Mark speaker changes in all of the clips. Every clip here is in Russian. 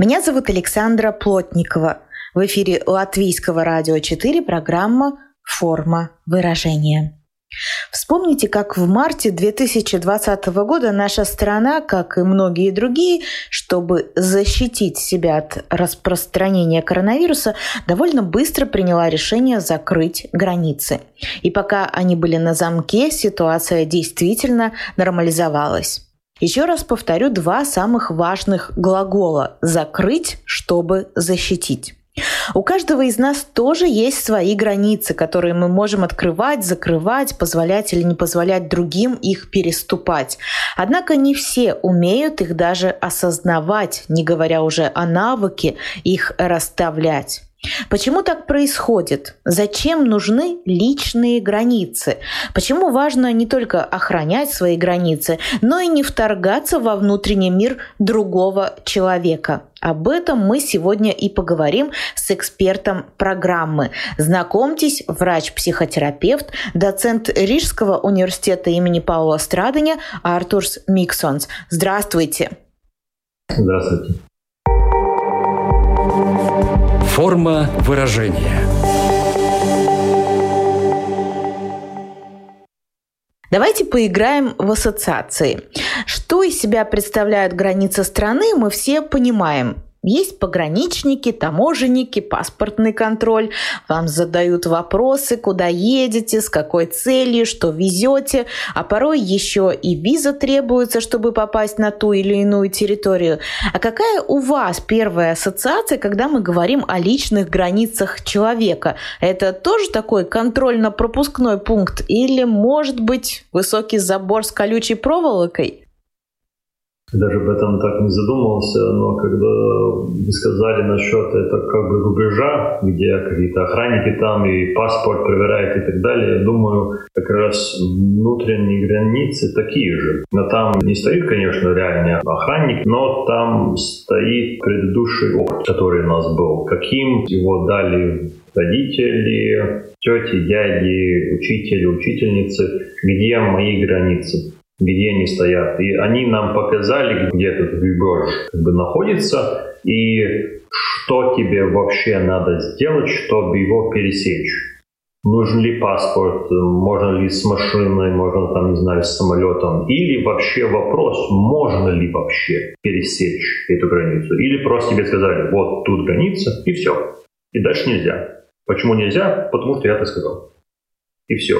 Speaker 1: Меня зовут Александра Плотникова. В эфире Латвийского радио 4 программа «Форма выражения». Вспомните, как в марте 2020 года наша страна, как и многие другие, чтобы защитить себя от распространения коронавируса, довольно быстро приняла решение закрыть границы. И пока они были на замке, ситуация действительно нормализовалась. Еще раз повторю два самых важных глагола «закрыть», чтобы защитить. У каждого из нас тоже есть свои границы, которые мы можем открывать, закрывать, позволять или не позволять другим их переступать. Однако не все умеют их даже осознавать, не говоря уже о навыке их расставлять. Почему так происходит? Зачем нужны личные границы? Почему важно не только охранять свои границы, но и не вторгаться во внутренний мир другого человека? Об этом мы сегодня и поговорим с экспертом программы. Знакомьтесь, врач-психотерапевт, доцент Рижского университета имени Паула Страдыня Артурс Миксонс. Здравствуйте.
Speaker 2: Здравствуйте.
Speaker 3: Форма выражения.
Speaker 1: Давайте поиграем в ассоциации. Что из себя представляют границы страны, мы все понимаем. Есть пограничники, таможенники, паспортный контроль. Вам задают вопросы, куда едете, с какой целью, что везете. А порой еще и виза требуется, чтобы попасть на ту или иную территорию. А какая у вас первая ассоциация, когда мы говорим о личных границах человека? Это тоже такой контрольно-пропускной пункт? Или, может быть, высокий забор с колючей проволокой?
Speaker 2: Даже об этом так не задумывался, но когда вы сказали насчет это как бы рубежа, где какие-то охранники там и паспорт проверяют и так далее, я думаю, как раз внутренние границы такие же. Но там не стоит, конечно, реальный охранник, но там стоит предыдущий опыт, который у нас был. Каким его дали родители, тети, дяди, учители, учительницы, где мои границы где они стоят. И они нам показали, где этот рубеж как бы находится, и что тебе вообще надо сделать, чтобы его пересечь. Нужен ли паспорт, можно ли с машиной, можно там, не знаю, с самолетом. Или вообще вопрос, можно ли вообще пересечь эту границу. Или просто тебе сказали, вот тут граница, и все. И дальше нельзя. Почему нельзя? Потому что я так сказал. И все.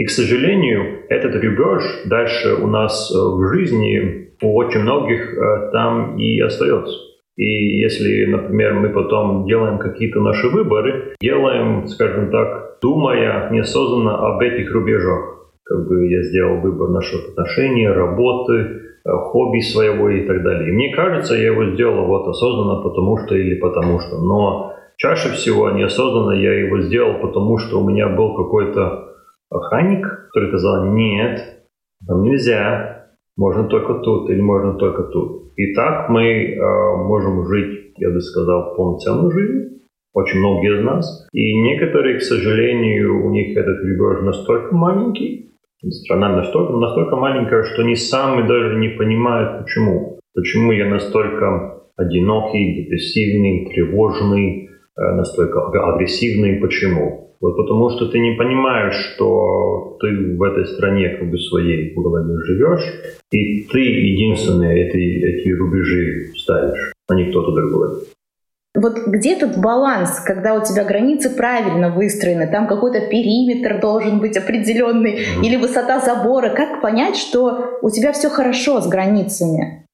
Speaker 2: И, к сожалению, этот рубеж дальше у нас э, в жизни у очень многих э, там и остается. И если, например, мы потом делаем какие-то наши выборы, делаем, скажем так, думая неосознанно об этих рубежах. Как бы я сделал выбор наших отношений, работы, э, хобби своего и так далее. И мне кажется, я его сделал вот осознанно, потому что или потому что. Но чаще всего неосознанно я его сделал, потому что у меня был какой-то охранник, который сказал, нет, там нельзя, можно только тут или можно только тут. И так мы э, можем жить, я бы сказал, полноценную жизнь, очень многие из нас. И некоторые, к сожалению, у них этот рубеж настолько маленький, страна настолько, настолько маленькая, что они сами даже не понимают, почему. Почему я настолько одинокий, депрессивный, тревожный, э, настолько агрессивный, почему. Вот потому что ты не понимаешь, что ты в этой стране как бы своей голове живешь, и ты единственный эти, эти рубежи ставишь, а не кто-то другой.
Speaker 1: Вот где тут баланс, когда у тебя границы правильно выстроены, там какой-то периметр должен быть определенный, mm-hmm. или высота забора. Как понять, что у тебя все хорошо с границами?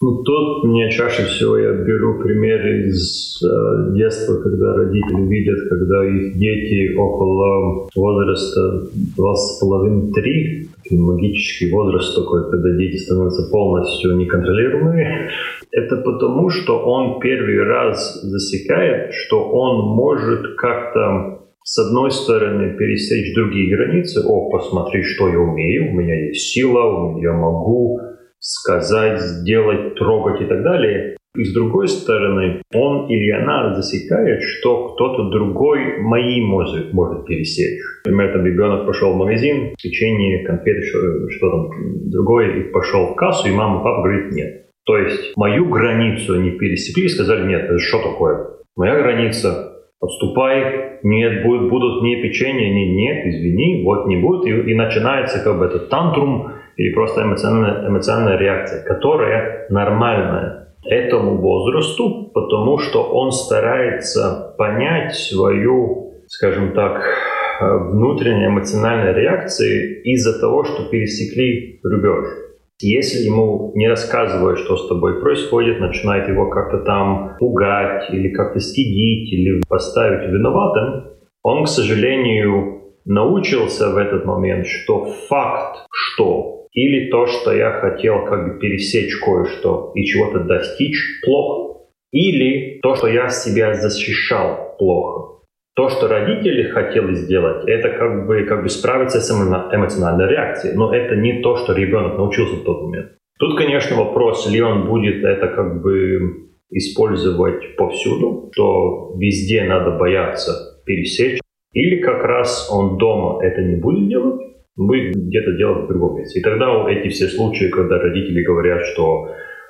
Speaker 2: Ну, тут мне чаще всего я беру примеры из э, детства, когда родители видят, когда их дети около возраста 2,5-3, магический возраст такой, когда дети становятся полностью неконтролируемыми, Это потому, что он первый раз засекает, что он может как-то с одной стороны пересечь другие границы. О, посмотри, что я умею, у меня есть сила, я могу сказать, сделать, трогать и так далее. И с другой стороны, он или она засекает, что кто-то другой мои мозг может пересечь. Например, там ребенок пошел в магазин, печенье, конфеты, что, что там другое, и пошел в кассу, и мама, папа говорит нет. То есть мою границу они пересекли и сказали, нет, это что такое? Моя граница, отступай, нет, будут, будут не печенье, не, нет, извини, вот не будет. И, и начинается как бы этот тантрум или просто эмоциональная, эмоциональная реакция, которая нормальная этому возрасту, потому что он старается понять свою, скажем так, внутренние эмоциональные реакции из-за того, что пересекли рубеж. Если ему не рассказывают, что с тобой происходит, начинает его как-то там пугать или как-то стыдить или поставить виноватым, он, к сожалению, научился в этот момент, что факт, что или то, что я хотел как бы пересечь кое-что и чего-то достичь, плохо. Или то, что я себя защищал, плохо. То, что родители хотели сделать, это как бы, как бы справиться с эмоциональной реакцией. Но это не то, что ребенок научился в тот момент. Тут, конечно, вопрос, ли он будет это как бы использовать повсюду, что везде надо бояться пересечь, или как раз он дома это не будет делать, будет где-то делать в другом месте. И тогда эти все случаи, когда родители говорят, что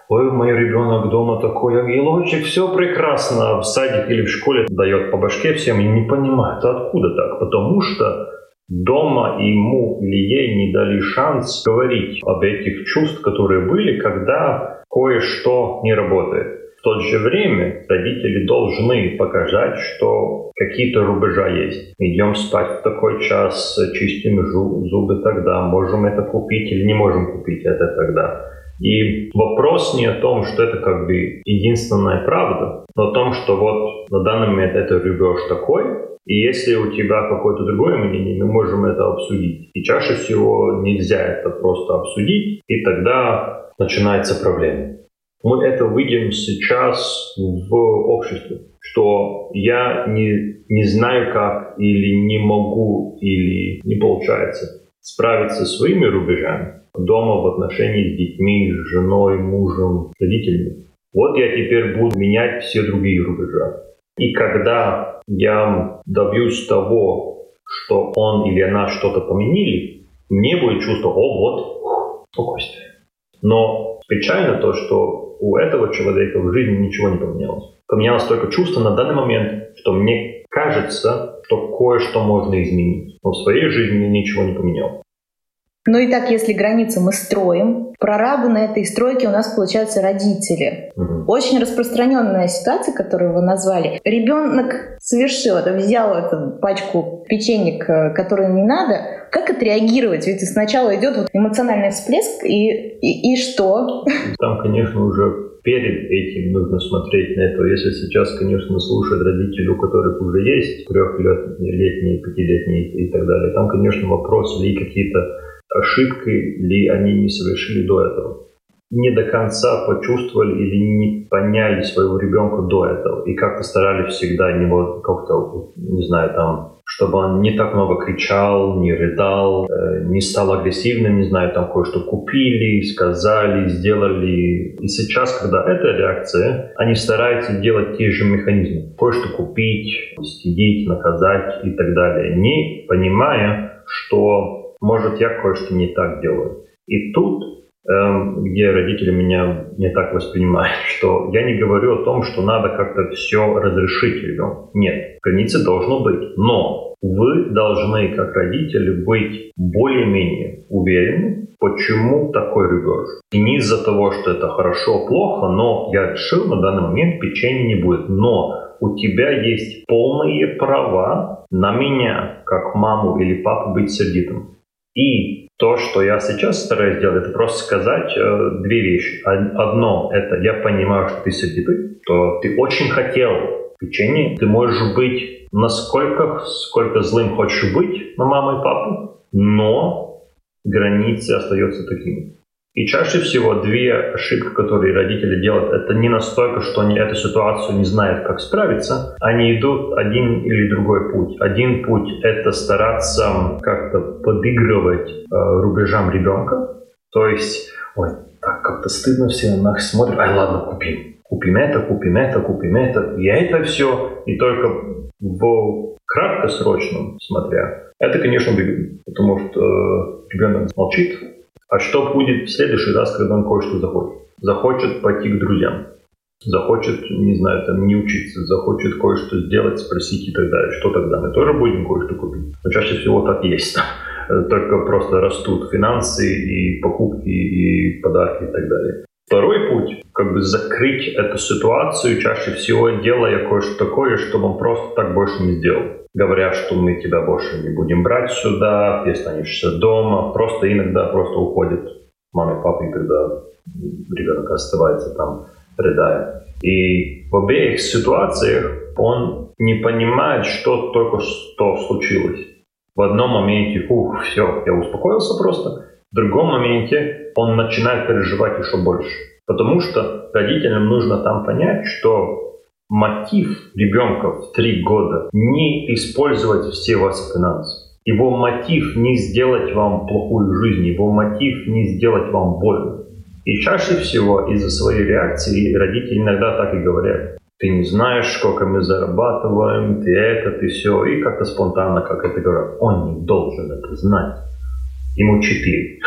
Speaker 2: ой, мой ребенок дома такой ангелочек, все прекрасно, в садике или в школе дает по башке всем и не понимает, откуда так? Потому что дома ему или ей не дали шанс говорить об этих чувствах, которые были, когда кое-что не работает то же время родители должны показать, что какие-то рубежа есть. Идем спать в такой час, чистим зубы тогда, можем это купить или не можем купить это тогда. И вопрос не о том, что это как бы единственная правда, но о том, что вот на данный момент это рубеж такой, и если у тебя какое-то другое мнение, мы можем это обсудить. И чаще всего нельзя это просто обсудить, и тогда начинается проблема мы это видим сейчас в обществе, что я не, не знаю как или не могу или не получается справиться со своими рубежами дома в отношении с детьми, с женой, мужем, родителями. Вот я теперь буду менять все другие рубежи. И когда я добьюсь того, что он или она что-то поменили, мне будет чувство, о, вот, спокойствие. Но печально то, что у этого человека в жизни ничего не поменялось. Поменялось только чувство на данный момент, что мне кажется, что кое-что можно изменить. Но в своей жизни ничего не поменялось.
Speaker 4: Ну и так, если границы мы строим, прорабы на этой стройке у нас получаются родители. Угу. Очень распространенная ситуация, которую вы назвали. Ребенок совершил это, взял эту пачку печенек, э, которую не надо. Как отреагировать? Ведь сначала идет вот эмоциональный всплеск, и, и, и что?
Speaker 2: Там, конечно, уже перед этим нужно смотреть на это. Если сейчас, конечно, слушают родители, у которых уже есть трехлетние, пятилетние и так далее, там, конечно, вопрос ли какие-то ошибки ли они не совершили до этого. Не до конца почувствовали или не поняли своего ребенка до этого. И как-то старались всегда него как-то, не знаю, там, чтобы он не так много кричал, не рыдал, э, не стал агрессивным, не знаю, там кое-что купили, сказали, сделали. И сейчас, когда эта реакция, они стараются делать те же механизмы. Кое-что купить, стыдить, наказать и так далее, не понимая, что может, я кое-что не так делаю. И тут, эм, где родители меня не так воспринимают, что я не говорю о том, что надо как-то все разрешить ребенку. Нет, границы должны быть. Но вы должны, как родители, быть более-менее уверены, почему такой рубеж. И не из-за того, что это хорошо, плохо, но я решил на данный момент печенья не будет. Но у тебя есть полные права на меня, как маму или папу, быть сердитым. И то, что я сейчас стараюсь делать, это просто сказать э, две вещи. Одно – это я понимаю, что ты сердитый, то ты очень хотел печенье, ты можешь быть насколько, сколько злым хочешь быть на маму и папу, но границы остаются такими. И чаще всего две ошибки, которые родители делают, это не настолько, что они эту ситуацию не знают, как справиться. Они идут один или другой путь. Один путь — это стараться как-то подыгрывать э, рубежам ребенка. То есть, ой, так как-то стыдно все на нас смотрят. Ай, ладно, купим. Купим это, купим это, купим это. И это все. И только в краткосрочном смотря, это, конечно, выгодно. Потому что э, ребенок молчит, а что будет в следующий раз, когда он кое-что захочет? Захочет пойти к друзьям, захочет, не знаю, там не учиться, захочет кое-что сделать, спросить и так далее. Что тогда? Мы тоже будем кое-что купить? Но чаще всего так есть. Только просто растут финансы и покупки, и подарки и так далее. Второй путь, как бы закрыть эту ситуацию, чаще всего делая кое-что такое, чтобы он просто так больше не сделал. Говоря, что мы тебя больше не будем брать сюда, ты останешься дома, просто иногда просто уходит мама и папа, и когда ребенок оставается там, рыдая. И в обеих ситуациях он не понимает, что только что случилось. В одном моменте, ух, все, я успокоился просто. В другом моменте он начинает переживать еще больше. Потому что родителям нужно там понять, что мотив ребенка в три года не использовать все ваши финансы. Его мотив не сделать вам плохую жизнь, его мотив не сделать вам больно. И чаще всего из-за своей реакции родители иногда так и говорят. Ты не знаешь, сколько мы зарабатываем, ты это, ты все. И как-то спонтанно, как это говорят, он не должен это знать ему 4.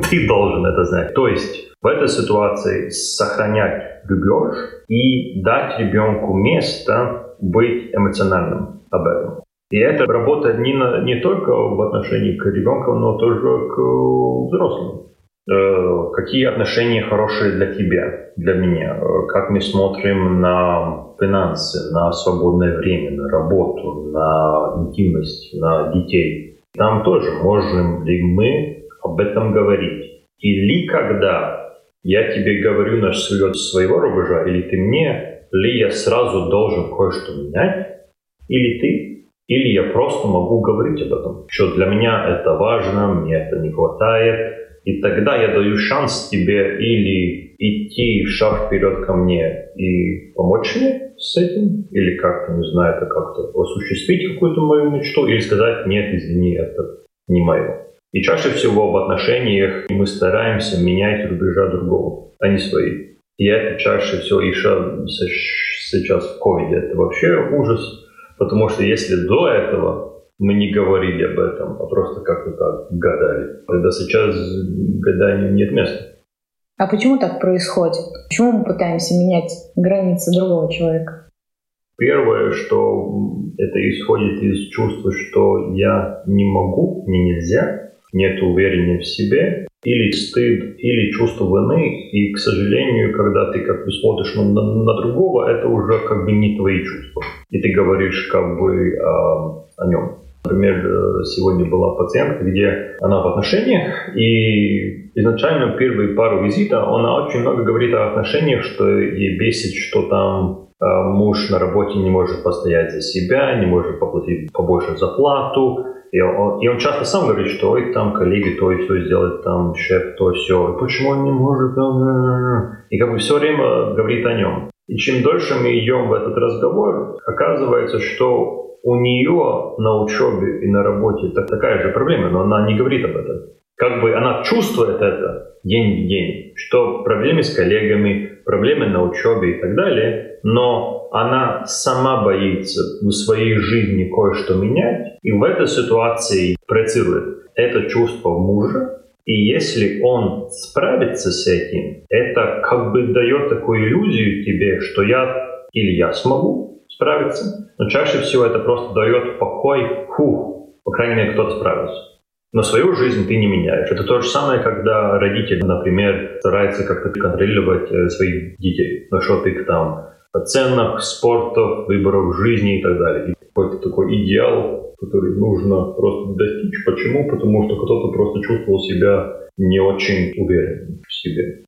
Speaker 2: Ты должен это знать. То есть в этой ситуации сохранять любовь и дать ребенку место быть эмоциональным об этом. И это работает не, на, не только в отношении к ребенку, но тоже к взрослым. Э, какие отношения хорошие для тебя, для меня? Э, как мы смотрим на финансы, на свободное время, на работу, на интимность, на детей? Там тоже можем ли мы об этом говорить. Или когда я тебе говорю насчет своего рубежа, или ты мне, ли я сразу должен кое-что менять, или ты, или я просто могу говорить об этом, что для меня это важно, мне это не хватает, и тогда я даю шанс тебе или идти шаг вперед ко мне и помочь мне с этим, или как-то, не знаю, это как-то осуществить какую-то мою мечту, или сказать, нет, извини, это не мое. И чаще всего в отношениях мы стараемся менять рубежа другого, а не свои. И это чаще всего еще сейчас в ковиде это вообще ужас, потому что если до этого мы не говорили об этом, а просто как-то так гадали. Тогда сейчас гаданию нет места.
Speaker 4: А почему так происходит? Почему мы пытаемся менять границы другого человека?
Speaker 2: Первое, что это исходит из чувства, что я не могу, мне нельзя, нет уверения в себе, или стыд, или чувство вины. И, к сожалению, когда ты как бы смотришь на, на, на другого, это уже как бы не твои чувства. И ты говоришь как бы о, о нем. Например, э, сегодня была пациентка, где она в отношениях, и изначально первые пару визита она очень много говорит о отношениях, что ей бесит, что там э, муж на работе не может постоять за себя, не может поплатить побольше зарплату, и он, и он часто сам говорит, что ой, там коллеги то и все сделать, там шеф то все, почему он не может, там, и как бы все время говорит о нем. И чем дольше мы идем в этот разговор, оказывается, что у нее на учебе и на работе так, такая же проблема, но она не говорит об этом. Как бы она чувствует это день в день, что проблемы с коллегами, проблемы на учебе и так далее, но она сама боится в своей жизни кое-что менять, и в этой ситуации проецирует это чувство мужа, и если он справится с этим, это как бы дает такую иллюзию тебе, что я или я смогу, справиться, но чаще всего это просто дает покой, фух, по крайней мере, кто-то справился. Но свою жизнь ты не меняешь. Это то же самое, когда родитель, например, старается как-то контролировать э, своих детей насчет их там оценок, спорта, выборов жизни и так далее. Какой-то такой идеал, который нужно просто достичь. Почему? Потому что кто-то просто чувствовал себя не очень уверен в себе.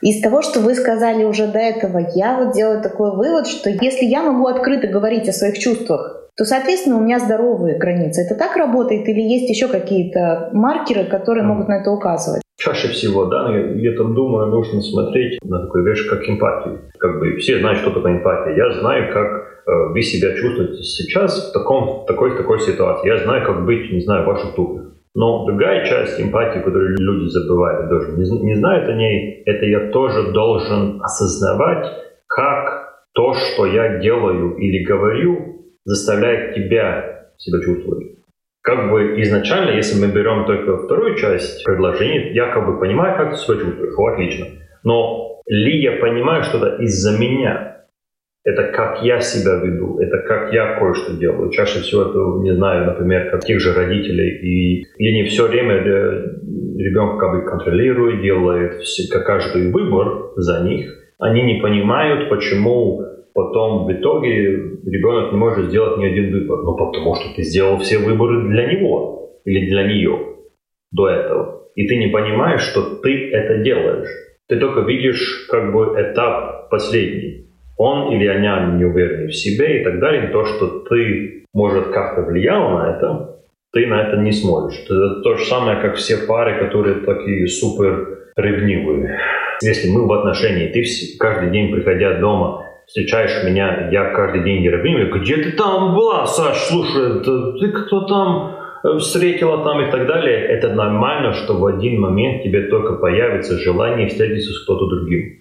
Speaker 4: Из того, что вы сказали уже до этого, я вот делаю такой вывод, что если я могу открыто говорить о своих чувствах, то, соответственно, у меня здоровые границы. Это так работает или есть еще какие-то маркеры, которые могут на это указывать?
Speaker 2: Чаще всего, да, я там думаю, нужно смотреть на такую вещь, как эмпатию. Как бы все знают, что такое эмпатия. Я знаю, как вы себя чувствуете сейчас в, таком, такой, такой ситуации. Я знаю, как быть, не знаю, в ваших туфлях. Но другая часть эмпатии, которую люди забывают, даже не, не знают о ней, это я тоже должен осознавать, как то, что я делаю или говорю, заставляет тебя себя чувствовать. Как бы изначально, если мы берем только вторую часть предложения, я как бы понимаю, как ты себя чувствуешь, отлично. Но ли я понимаю что-то из-за меня? Это как я себя веду, это как я кое-что делаю. Чаще всего это, не знаю, например, как тех же родителей. И, и они все время э, ребенка как бы контролируют, делают все, каждый выбор за них. Они не понимают, почему потом в итоге ребенок не может сделать ни один выбор. Ну, потому что ты сделал все выборы для него или для нее до этого. И ты не понимаешь, что ты это делаешь. Ты только видишь как бы этап последний. Он или она не уверены в себе и так далее. То, что ты, может, как-то влиял на это, ты на это не сможешь. Это то же самое, как все пары, которые такие супер ревнивые. Если мы в отношении, ты каждый день, приходя дома, встречаешь меня, я каждый день не где ты там была, Саш, слушай, ты кто там э, встретила там и так далее, это нормально, что в один момент тебе только появится желание встретиться с кто-то другим,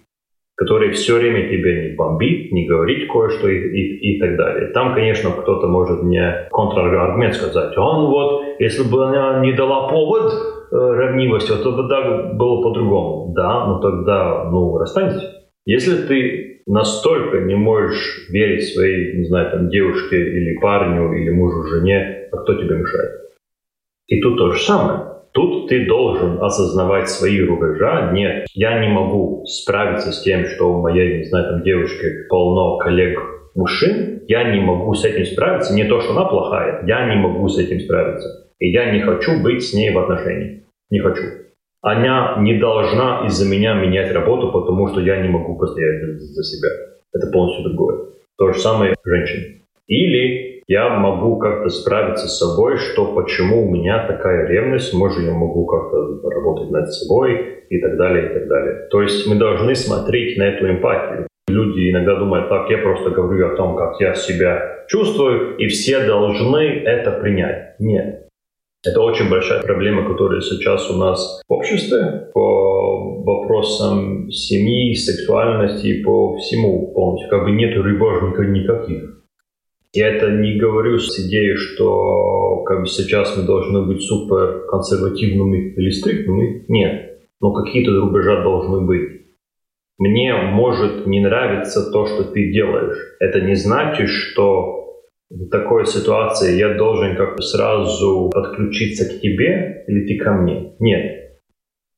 Speaker 2: который все время тебя не бомбит, не говорит кое-что и, и, и так далее. Там, конечно, кто-то может мне контраргумент сказать, он вот, если бы она не дала повод э, ревнивости, то тогда было по-другому. Да, но тогда, ну, расстаньтесь. Если ты настолько не можешь верить своей, не знаю, там, девушке или парню, или мужу, жене, а кто тебе мешает? И тут то же самое. Тут ты должен осознавать свои рубежа. Нет, я не могу справиться с тем, что у моей, не знаю, там, девушки полно коллег мужчин. Я не могу с этим справиться. Не то, что она плохая, я не могу с этим справиться. И я не хочу быть с ней в отношениях. Не хочу она не должна из-за меня менять работу, потому что я не могу постоять за себя. Это полностью другое. То же самое женщины. Или я могу как-то справиться с собой, что почему у меня такая ревность, может, я могу как-то работать над собой и так далее, и так далее. То есть мы должны смотреть на эту эмпатию. Люди иногда думают, так, я просто говорю о том, как я себя чувствую, и все должны это принять. Нет. Это очень большая проблема, которая сейчас у нас в обществе по вопросам семьи, сексуальности, по всему полностью. Как бы нет рыбажников никаких. Я это не говорю с идеей, что как бы сейчас мы должны быть супер консервативными или стриктными. Нет. Но какие-то рубежа должны быть. Мне может не нравиться то, что ты делаешь. Это не значит, что в такой ситуации я должен как-то сразу подключиться к тебе или ты ко мне. Нет.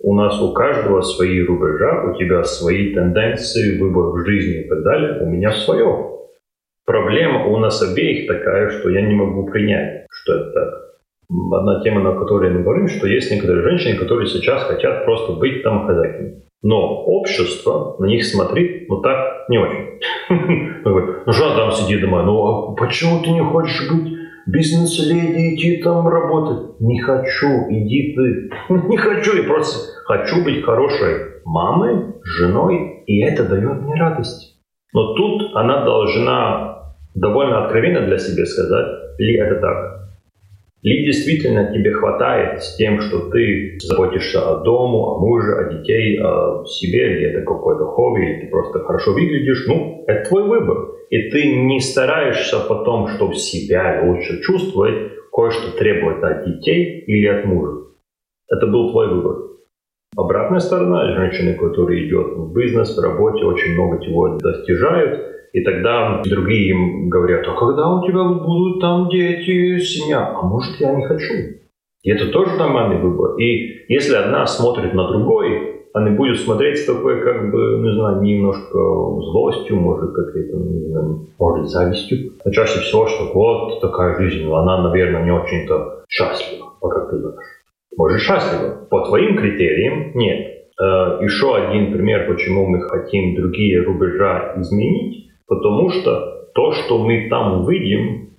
Speaker 2: У нас у каждого свои рубежа, у тебя свои тенденции, выбор в жизни и так далее, у меня свое. Проблема у нас обеих такая, что я не могу принять, что это так. Одна тема, на которой мы говорим, что есть некоторые женщины, которые сейчас хотят просто быть там хозяйками. Но общество на них смотрит, ну так, не очень. Ну что там сиди дома? Ну а почему ты не хочешь быть бизнес-леди, идти там работать? Не хочу, иди ты. Не хочу, я просто хочу быть хорошей мамой, женой, и это дает мне радость. Но тут она должна довольно откровенно для себя сказать, ли это так. Ли действительно тебе хватает с тем, что ты заботишься о дому, о муже, о детей, о себе, или это какое-то хобби, или ты просто хорошо выглядишь, ну, это твой выбор. И ты не стараешься потом, чтобы себя лучше чувствовать, кое-что требовать от детей или от мужа. Это был твой выбор. Обратная сторона, женщины, которые идет в бизнес, в работе, очень много чего достижают, и тогда другие им говорят, а когда у тебя будут там дети, семья? А может, я не хочу. И это тоже нормальный выбор. И если одна смотрит на другой, она будет смотреть с такой, как бы, не знаю, немножко злостью, может, какой-то, не знаю, может, завистью. Но чаще всего, что вот такая жизнь, она, наверное, не очень-то счастлива. А как ты думаешь? Может, счастлива. По твоим критериям нет. Э, еще один пример, почему мы хотим другие рубежа изменить, Потому что то, что мы там увидим,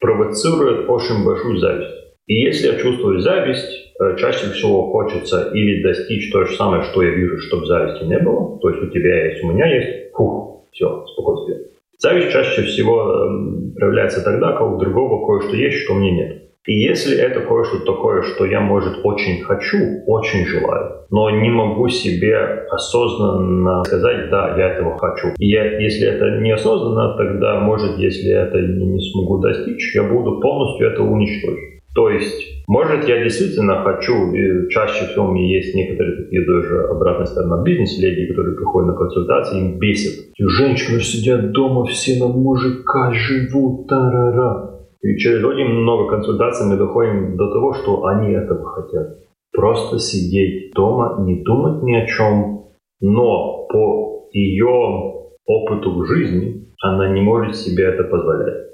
Speaker 2: провоцирует очень большую зависть. И если я чувствую зависть, э, чаще всего хочется или достичь то же самое, что я вижу, чтобы зависти не было. То есть у тебя есть, у меня есть, фух, все, спокойствие. Зависть чаще всего эм, проявляется тогда, когда у другого кое-что есть, что мне нет. И если это кое-что такое, что я, может, очень хочу, очень желаю, но не могу себе осознанно сказать, да, я этого хочу. И я, если это неосознанно, тогда, может, если это не, смогу достичь, я буду полностью это уничтожить. То есть, может, я действительно хочу, и чаще всего у меня есть некоторые такие тоже обратная сторона бизнес-леди, которые приходят на консультации, им бесит. Женщины сидят дома, все на мужика живут, тарара. И через очень много консультаций мы доходим до того, что они этого хотят. Просто сидеть дома, не думать ни о чем, но по ее опыту в жизни она не может себе это позволять.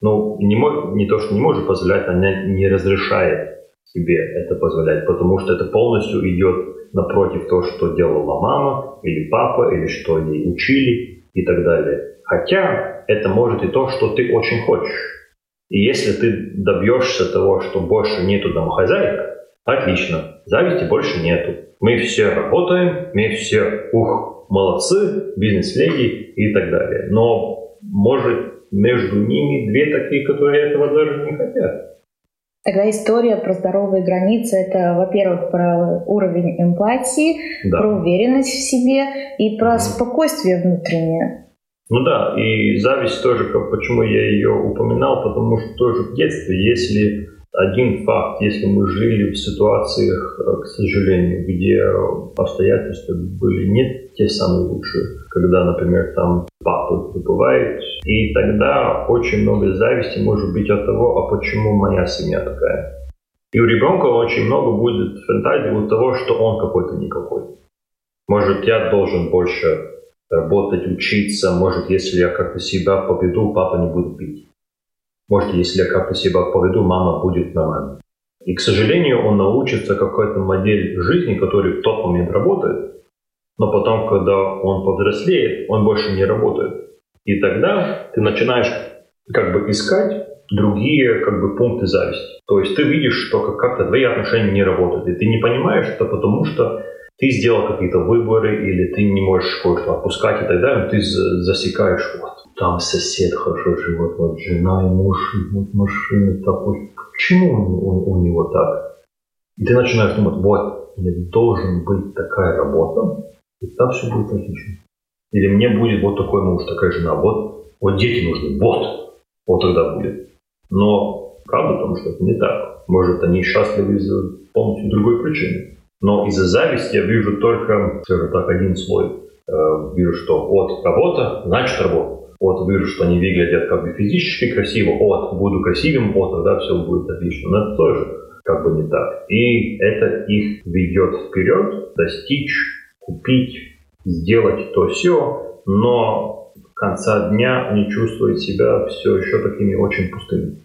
Speaker 2: Ну, не, мог, не то, что не может позволять, она не разрешает себе это позволять, потому что это полностью идет напротив того, что делала мама или папа, или что ей учили и так далее. Хотя это может и то, что ты очень хочешь. И если ты добьешься того, что больше нету домохозяек, отлично, зависти больше нету. Мы все работаем, мы все, ух, молодцы, бизнес-леди и так далее. Но может между ними две такие, которые этого даже не хотят.
Speaker 4: Тогда история про здоровые границы – это, во-первых, про уровень эмпатии, да. про уверенность в себе и про спокойствие внутреннее.
Speaker 2: Ну да, и зависть тоже, почему я ее упоминал, потому что тоже в детстве, если один факт, если мы жили в ситуациях, э, к сожалению, где обстоятельства были не те самые лучшие, когда, например, там папа забывает, и тогда очень много зависти может быть от того, а почему моя семья такая. И у ребенка очень много будет фантазии от того, что он какой-то никакой. Может, я должен больше работать, учиться. Может, если я как-то себя поведу, папа не будет пить. Может, если я как-то себя поведу, мама будет нормально. И, к сожалению, он научится какой-то модель жизни, которая в тот момент работает, но потом, когда он повзрослеет, он больше не работает. И тогда ты начинаешь как бы искать другие как бы пункты зависти. То есть ты видишь, что как-то твои отношения не работают, и ты не понимаешь это потому, что ты сделал какие-то выборы, или ты не можешь кое-что отпускать и так далее, ты засекаешь, вот, там сосед хорошо живет, вот жена и муж, вот машина такой, почему он, он, у него так? И ты начинаешь думать, вот, должен быть такая работа, и там все будет отлично. Или мне будет вот такой муж, такая жена, вот, вот дети нужны, вот, вот тогда будет. Но правда в том, что это не так. Может, они счастливы из-за полностью другой причины. Но из-за зависти я вижу только, скажем так, один слой. Э, вижу, что от работа, значит работа. Вот вижу, что они выглядят как бы физически красиво. Вот, буду красивым, вот тогда все будет отлично. Но это тоже как бы не так. И это их ведет вперед, достичь, купить, сделать то все, но конца дня они чувствуют себя все еще такими очень пустыми.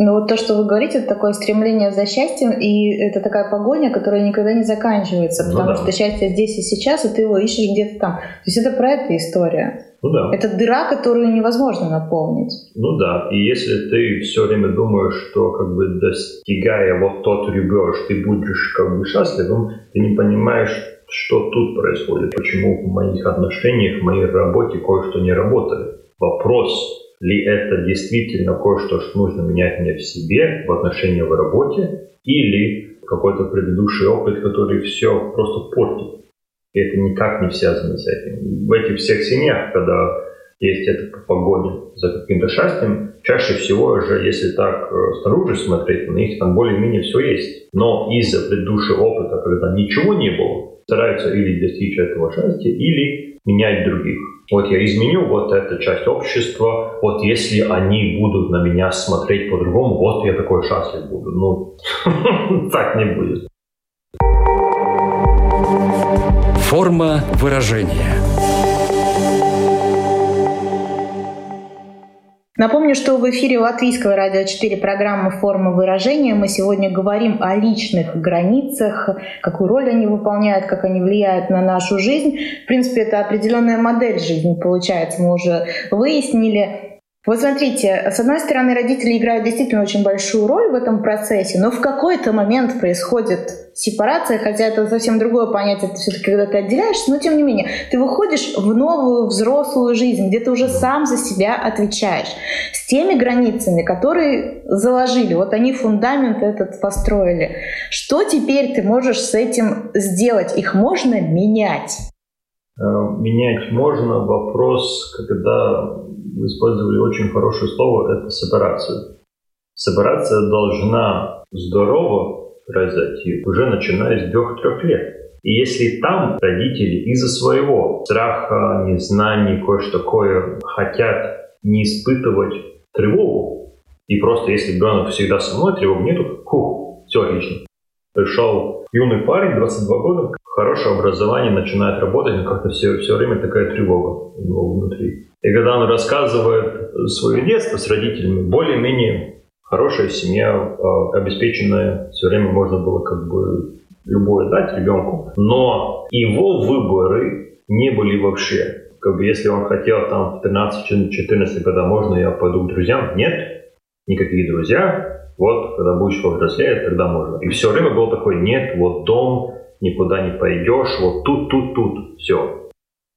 Speaker 4: Ну вот то, что вы говорите, это такое стремление за счастьем, и это такая погоня, которая никогда не заканчивается, ну потому ну, да. что счастье здесь и сейчас, и ты его ищешь где-то там. То есть это про эту история.
Speaker 2: Ну да.
Speaker 4: Это дыра, которую невозможно наполнить.
Speaker 2: Ну да, и если ты все время думаешь, что как бы достигая вот тот рубеж, ты будешь как бы счастливым, ты не понимаешь, что тут происходит, почему в моих отношениях, в моей работе кое-что не работает. Вопрос, ли это действительно кое-что, что нужно менять мне в себе, в отношении в работе, или какой-то предыдущий опыт, который все просто портит. И это никак не связано с этим. В этих всех семьях, когда есть эта погоня за каким-то счастьем, чаще всего же, если так э, снаружи смотреть, на них там более-менее все есть. Но из-за предыдущего опыта, когда ничего не было, стараются или достичь этого счастья, или менять других вот я изменю вот эту часть общества, вот если они будут на меня смотреть по-другому, вот я такой счастлив буду. Ну, так не будет.
Speaker 3: Форма выражения –
Speaker 4: Напомню, что в эфире Латвийского радио 4 программы «Форма выражения». Мы сегодня говорим о личных границах, какую роль они выполняют, как они влияют на нашу жизнь. В принципе, это определенная модель жизни получается, мы уже выяснили. Вот смотрите, с одной стороны, родители играют действительно очень большую роль в этом процессе, но в какой-то момент происходит сепарация, хотя это совсем другое понятие, это все-таки когда ты отделяешься, но тем не менее, ты выходишь в новую взрослую жизнь, где ты уже сам за себя отвечаешь, с теми границами, которые заложили, вот они фундамент этот построили. Что теперь ты можешь с этим сделать? Их можно менять?
Speaker 2: Э, менять можно. Вопрос, когда вы использовали очень хорошее слово, это сепарация. Сепарация должна здорово произойти уже начиная с двух-трех лет. И если там родители из-за своего страха, незнаний, кое-что такое хотят не испытывать тревогу, и просто если ребенок всегда со мной, тревог нету, фу, все отлично. Пришел юный парень, 22 года, хорошее образование, начинает работать, но как-то все, все время такая тревога у него внутри. И когда он рассказывает свое детство с родителями, более-менее хорошая семья, а, обеспеченная, все время можно было как бы любое дать ребенку, но его выборы не были вообще. Как бы если он хотел там в 13-14 года, можно я пойду к друзьям? Нет, никакие друзья. Вот, когда будешь повзрослее, тогда можно. И все время был такой, нет, вот дом, никуда не пойдешь, вот тут, тут, тут, все.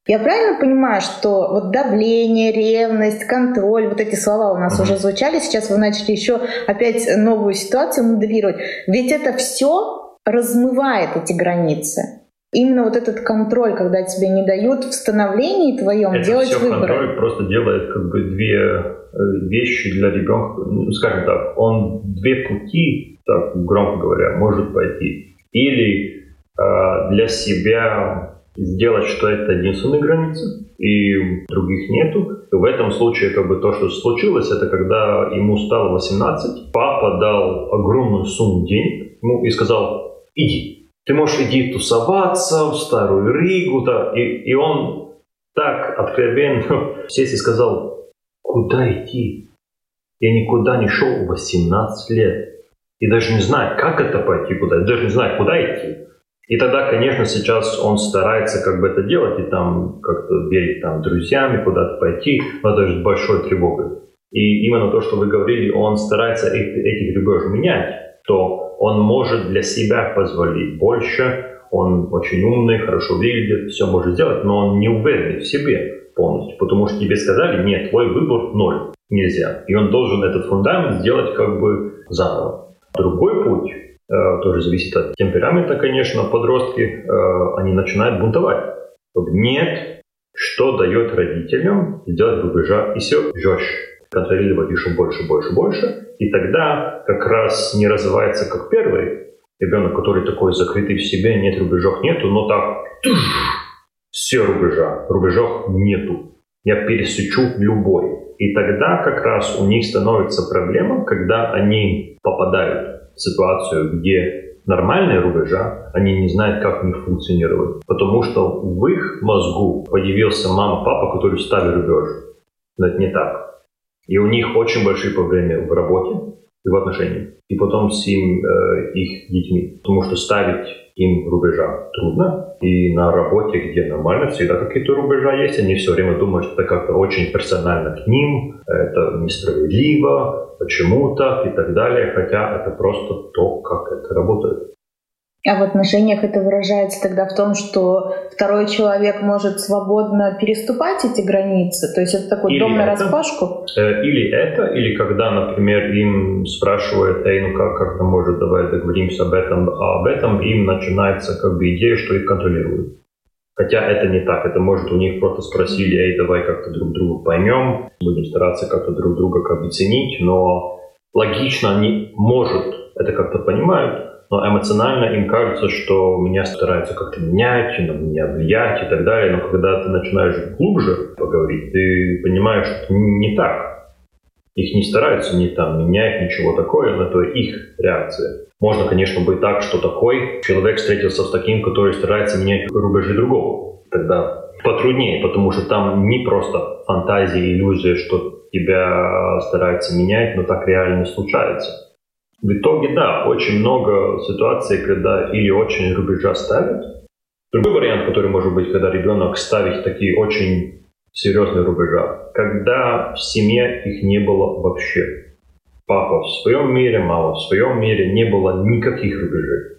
Speaker 4: Я правильно понимаю, что вот давление, ревность, контроль, вот эти слова у нас uh-huh. уже звучали, сейчас вы начали еще опять новую ситуацию моделировать. Ведь это все размывает эти границы. Именно вот этот контроль, когда тебе не дают в становлении твоем это делать
Speaker 2: все
Speaker 4: выборы.
Speaker 2: контроль просто делает как бы две э, вещи для ребенка. Ну, скажем так, он две пути, так громко говоря, может пойти. Или для себя сделать, что это единственная граница, и других нету. В этом случае как бы то, что случилось, это когда ему стало 18, папа дал огромную сумму денег ему и сказал, иди, ты можешь иди тусоваться в Старую Ригу, да, и, и он так откровенно сесть и сказал, куда идти? Я никуда не шел 18 лет. И даже не знаю, как это пойти куда, даже не знаю, куда идти. И тогда, конечно, сейчас он старается как бы это делать и там как-то верить там друзьями, куда-то пойти, но это же большой тревогой. И именно то, что вы говорили, он старается этих, ребят менять, то он может для себя позволить больше, он очень умный, хорошо выглядит, все может сделать, но он не уверен в себе полностью, потому что тебе сказали, нет, твой выбор ноль, нельзя. И он должен этот фундамент сделать как бы заново. Другой путь тоже зависит от темперамента, конечно, подростки, э, они начинают бунтовать. Нет, что дает родителям сделать рубежа все жестче, контролировать еще больше, больше, больше. И тогда как раз не развивается как первый ребенок, который такой закрытый в себе, нет рубежов нету, но так все рубежа, рубежов нету. Я пересечу любой. И тогда как раз у них становится проблема, когда они попадают ситуацию, где нормальные рубежа, они не знают, как в них функционировать. Потому что в их мозгу появился мама, папа, который ставили рубеж. Но это не так. И у них очень большие проблемы в работе в отношениях. И потом с им, э, их детьми. Потому что ставить им рубежа трудно. И на работе, где нормально, всегда какие-то рубежа есть. Они все время думают, что это как-то очень персонально к ним, это несправедливо, почему-то и так далее. Хотя это просто то, как это работает.
Speaker 4: А в отношениях это выражается тогда в том, что второй человек может свободно переступать эти границы? То есть это такой или дом на распашку?
Speaker 2: Э, или это, или когда, например, им спрашивают, эй, ну как, как то может, давай договоримся об этом, а об этом им начинается как бы идея, что их контролируют. Хотя это не так, это может у них просто спросили, эй, давай как-то друг друга поймем, будем стараться как-то друг друга как бы ценить, но логично они, может, это как-то понимают, но эмоционально им кажется, что меня стараются как-то менять, на меня влиять и так далее. Но когда ты начинаешь глубже поговорить, ты понимаешь, что не так. Их не стараются не там менять, ничего такое, но это их реакция. Можно, конечно, быть так, что такой человек встретился с таким, который старается менять рубежи другого. Тогда потруднее, потому что там не просто фантазия, иллюзия, что тебя стараются менять, но так реально случается. В итоге, да, очень много ситуаций, когда или очень рубежа ставят. Другой вариант, который может быть, когда ребенок ставит такие очень серьезных рубежах, когда в семье их не было вообще. Папа в своем мире, мама в своем мире, не было никаких рубежей.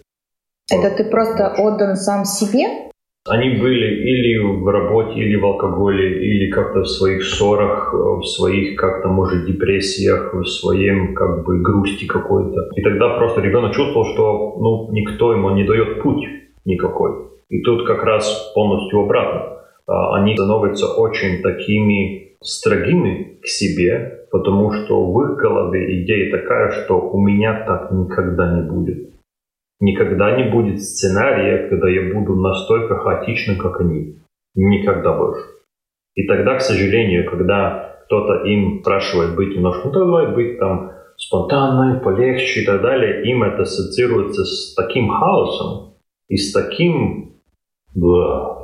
Speaker 4: Это ты просто отдан сам себе?
Speaker 2: Они были или в работе, или в алкоголе, или как-то в своих ссорах, в своих как-то, может, депрессиях, в своем как бы грусти какой-то. И тогда просто ребенок чувствовал, что ну, никто ему не дает путь никакой. И тут как раз полностью обратно. А, они становятся очень такими строгими к себе, потому что в их голове идея такая, что у меня так никогда не будет. Никогда не будет сценария, когда я буду настолько хаотичным, как они. Никогда больше. И тогда, к сожалению, когда кто-то им спрашивает быть немножко, ну давай быть там спонтанной, полегче и так далее, им это ассоциируется с таким хаосом и с таким, да,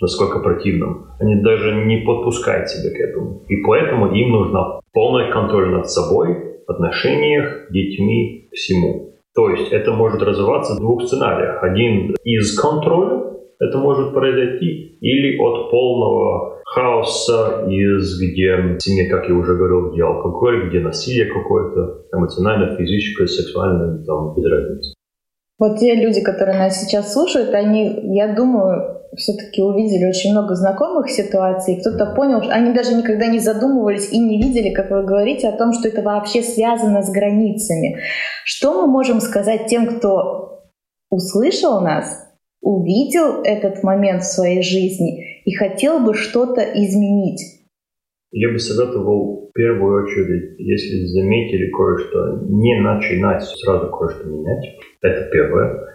Speaker 2: насколько противным. Они даже не подпускают себя к этому. И поэтому им нужно полный контроль над собой, отношениях, детьми, всему. То есть это может развиваться в двух сценариях. Один из контроля, это может произойти, или от полного хаоса, из где в семье, как я уже говорил, где алкоголь, где насилие какое-то, эмоциональное, физическое, сексуальное, там, без разницы.
Speaker 4: Вот те люди, которые нас сейчас слушают, они, я думаю, все-таки увидели очень много знакомых ситуаций, кто-то понял, что они даже никогда не задумывались и не видели, как вы говорите, о том, что это вообще связано с границами. Что мы можем сказать тем, кто услышал нас, увидел этот момент в своей жизни и хотел бы что-то изменить?
Speaker 2: Я бы советовал в первую очередь, если заметили кое-что, не начинать сразу кое-что менять. Это первое.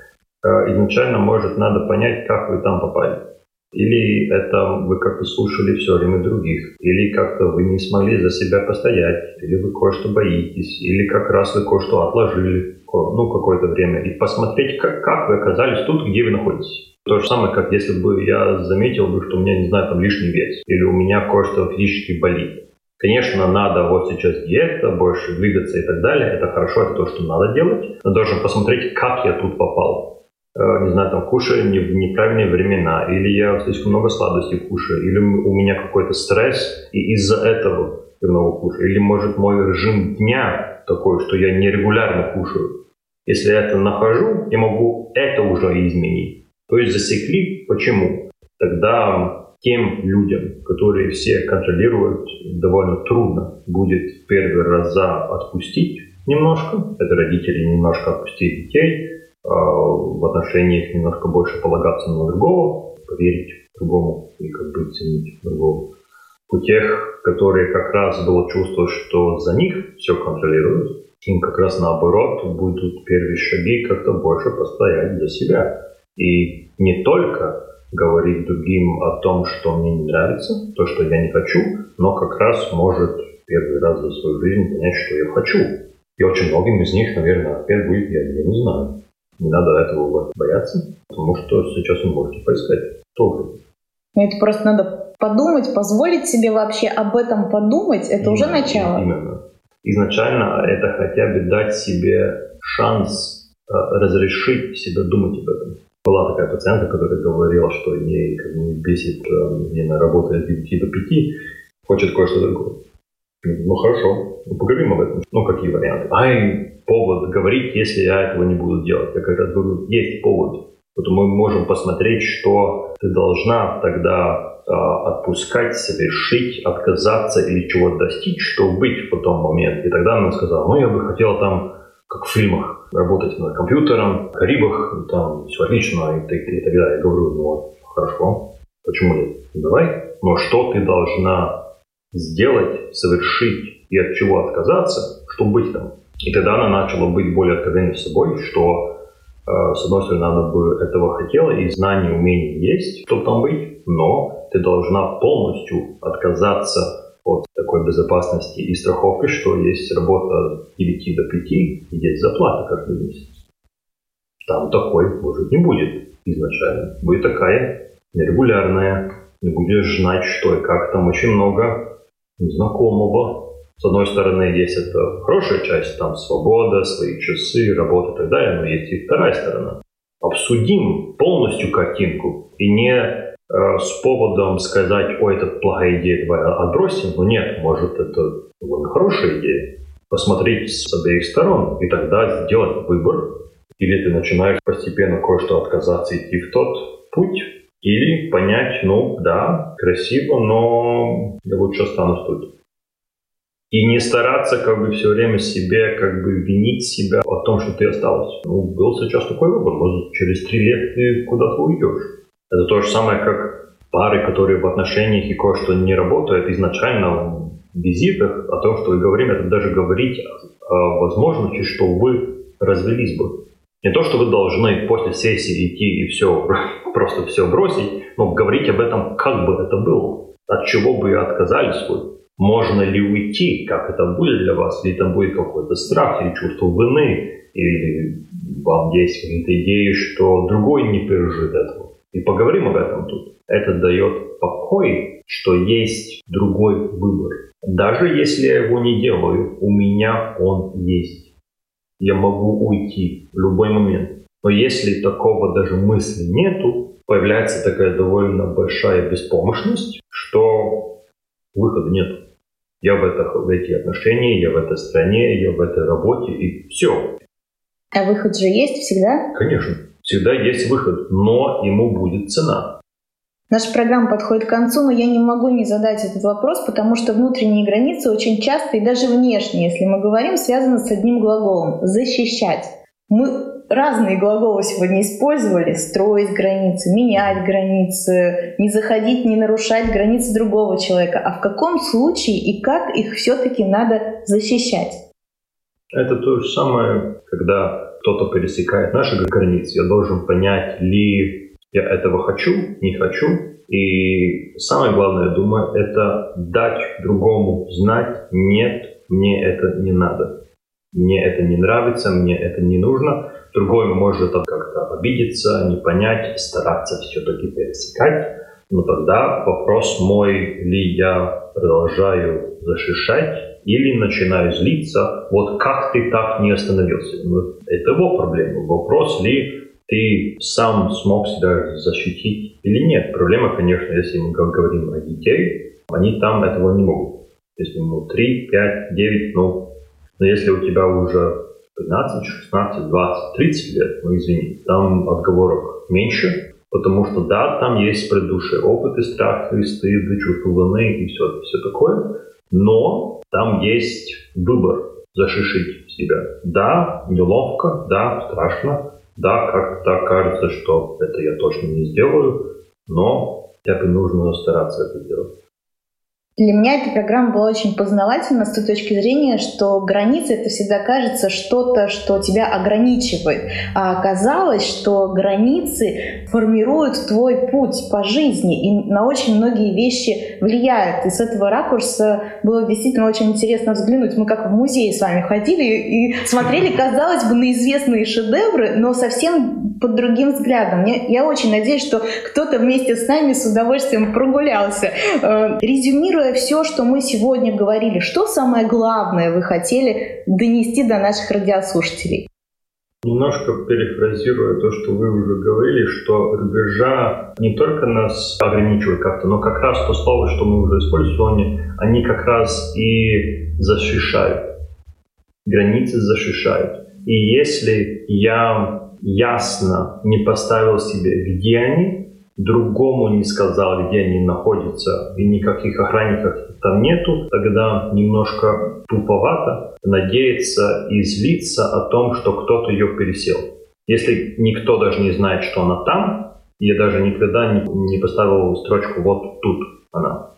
Speaker 2: Э, изначально, может, надо понять, как вы там попали. Или это вы как-то слушали все время других, или как-то вы не смогли за себя постоять, или вы кое-что боитесь, или как раз вы кое-что отложили ну, какое-то время, и посмотреть, как, как вы оказались тут, где вы находитесь. То же самое, как если бы я заметил бы, что у меня, не знаю, там лишний вес, или у меня кое-что физически болит. Конечно, надо вот сейчас диета, больше двигаться и так далее. Это хорошо, это то, что надо делать. Но должен посмотреть, как я тут попал. Э, не знаю, там, кушаю не в неправильные времена, или я слишком много сладостей кушаю, или у меня какой-то стресс, и из-за этого я много кушаю. Или, может, мой режим дня такой, что я нерегулярно кушаю. Если я это нахожу, я могу это уже изменить. То есть засекли, почему. Тогда тем людям, которые все контролируют, довольно трудно будет первый раз за отпустить немножко. Это родители немножко отпустить детей, в отношениях немножко больше полагаться на другого, поверить другому и как бы ценить другого. У тех, которые как раз было чувство, что за них все контролируют, им как раз наоборот будут первые шаги как-то больше постоять за себя. И не только говорить другим о том, что мне не нравится, то, что я не хочу, но как раз может первый раз за свою жизнь понять, что я хочу. И очень многим из них, наверное, опять будет, я, я не знаю. Не надо этого бояться, потому что сейчас вы можете поискать тоже.
Speaker 4: Ну, это просто надо подумать, позволить себе вообще об этом подумать, это именно, уже начало.
Speaker 2: Именно. Изначально это хотя бы дать себе шанс э, разрешить себе думать об этом. Была такая пациентка, которая говорила, что ей как бы бесит, э, она работает с 9 до 5, хочет кое-что другое. Ну хорошо, ну, поговорим об этом. Ну какие варианты? Ай, повод говорить, если я этого не буду делать. Я как раз говорю, есть повод. Вот мы можем посмотреть, что ты должна тогда э, отпускать, совершить, отказаться или чего-то достичь, чтобы быть в том момент. И тогда она сказала, ну я бы хотела там, как в фильмах, работать над компьютером, в Карибах, там все отлично и, и, и далее. Я говорю, ну хорошо, почему нет? Давай. Но что ты должна сделать, совершить и от чего отказаться, чтобы быть там? И тогда она начала быть более откровенной с собой, что э, с одной стороны, она бы этого хотела, и знания, умения есть, чтобы там быть, но ты должна полностью отказаться от такой безопасности и страховки, что есть работа с 9 до 5, и есть заплата каждый месяц. Там такой, может, не будет изначально. Будет такая нерегулярная, не будешь знать, что и как. Там очень много знакомого, с одной стороны, есть это хорошая часть, там свобода, свои часы, работа и так далее, но есть и вторая сторона. Обсудим полностью картинку и не э, с поводом сказать, ой, это плохая идея, давай отбросим. Но нет, может, это довольно хорошая идея. Посмотреть с обеих сторон и тогда сделать выбор. Или ты начинаешь постепенно кое-что отказаться идти в тот путь, или понять, ну да, красиво, но я лучше останусь тут. И не стараться как бы все время себе как бы винить себя о том, что ты осталась. Ну, был сейчас такой выбор, может, через три лет ты куда-то уйдешь. Это то же самое, как пары, которые в отношениях и кое-что не работает изначально в визитах о том, что мы говорим, это даже говорить о возможности, что вы развелись бы. Не то, что вы должны после сессии идти и все, просто все бросить, но говорить об этом, как бы это было, от чего бы отказались вы. Можно ли уйти, как это будет для вас, или там будет какой-то страх или чувство вины, или вам есть какие-то идеи, что другой не пережит этого. И поговорим об этом тут. Это дает покой, что есть другой выбор. Даже если я его не делаю, у меня он есть я могу уйти в любой момент. Но если такого даже мысли нету, появляется такая довольно большая беспомощность, что выхода нет. Я в, это, в эти отношения, я в этой стране, я в этой работе, и все.
Speaker 4: А выход же есть всегда?
Speaker 2: Конечно, всегда есть выход, но ему будет цена.
Speaker 4: Наша программа подходит к концу, но я не могу не задать этот вопрос, потому что внутренние границы очень часто и даже внешние, если мы говорим, связаны с одним глаголом — «защищать». Мы разные глаголы сегодня использовали. Строить границы, менять границы, не заходить, не нарушать границы другого человека. А в каком случае и как их все-таки надо защищать?
Speaker 2: Это то же самое, когда кто-то пересекает наши границы. Я должен понять, ли я этого хочу, не хочу. И самое главное, думаю, это дать другому знать, нет, мне это не надо. Мне это не нравится, мне это не нужно. Другой может как-то обидеться, не понять, стараться все-таки пересекать. Но тогда вопрос мой, ли я продолжаю защищать или начинаю злиться, вот как ты так не остановился? Ну, это его проблема. Вопрос ли ты сам смог себя защитить или нет. Проблема, конечно, если мы говорим о детей, они там этого не могут. Если ему 3, 5, 9, ну, но если у тебя уже 15, 16, 20, 30 лет, ну извини, там отговорок меньше, потому что да, там есть предыдущий опыт и страх, и стыд, и чувство вины, и все, все такое, но там есть выбор защитить себя. Да, неловко, да, страшно, да, как-то кажется, что это я точно не сделаю, но хотя бы нужно стараться это делать.
Speaker 4: Для меня эта программа была очень познавательна с той точки зрения, что границы это всегда кажется что-то, что тебя ограничивает. А оказалось, что границы формируют твой путь по жизни и на очень многие вещи влияют. И с этого ракурса было действительно очень интересно взглянуть. Мы как в музее с вами ходили и смотрели, казалось бы, на известные шедевры, но совсем под другим взглядом. Я очень надеюсь, что кто-то вместе с нами с удовольствием прогулялся. Э, резюмируя Резюмируя все, что мы сегодня говорили, что самое главное вы хотели донести до наших радиослушателей?
Speaker 2: Немножко перефразируя то, что вы уже говорили, что рубежа не только нас ограничивают как-то, но как раз то слово, что мы уже использовали, они как раз и защищают. Границы защищают. И если я ясно не поставил себе, где они, другому не сказал, где они находятся, и никаких охранников там нету, тогда немножко туповато надеяться и злиться о том, что кто-то ее пересел. Если никто даже не знает, что она там, я даже никогда не, не поставил строчку «вот тут она».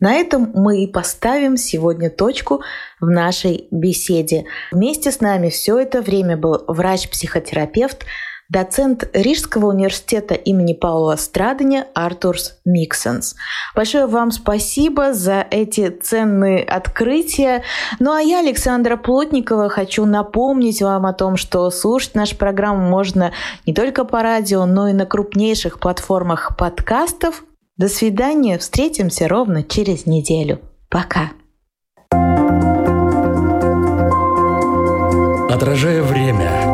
Speaker 4: На этом мы и поставим сегодня точку в нашей беседе. Вместе с нами все это время был врач-психотерапевт доцент Рижского университета имени Паула Страдания Артурс Миксенс. Большое вам спасибо за эти ценные открытия. Ну а я, Александра Плотникова, хочу напомнить вам о том, что слушать нашу программу можно не только по радио, но и на крупнейших платформах подкастов. До свидания, встретимся ровно через неделю. Пока.
Speaker 3: Отражая время,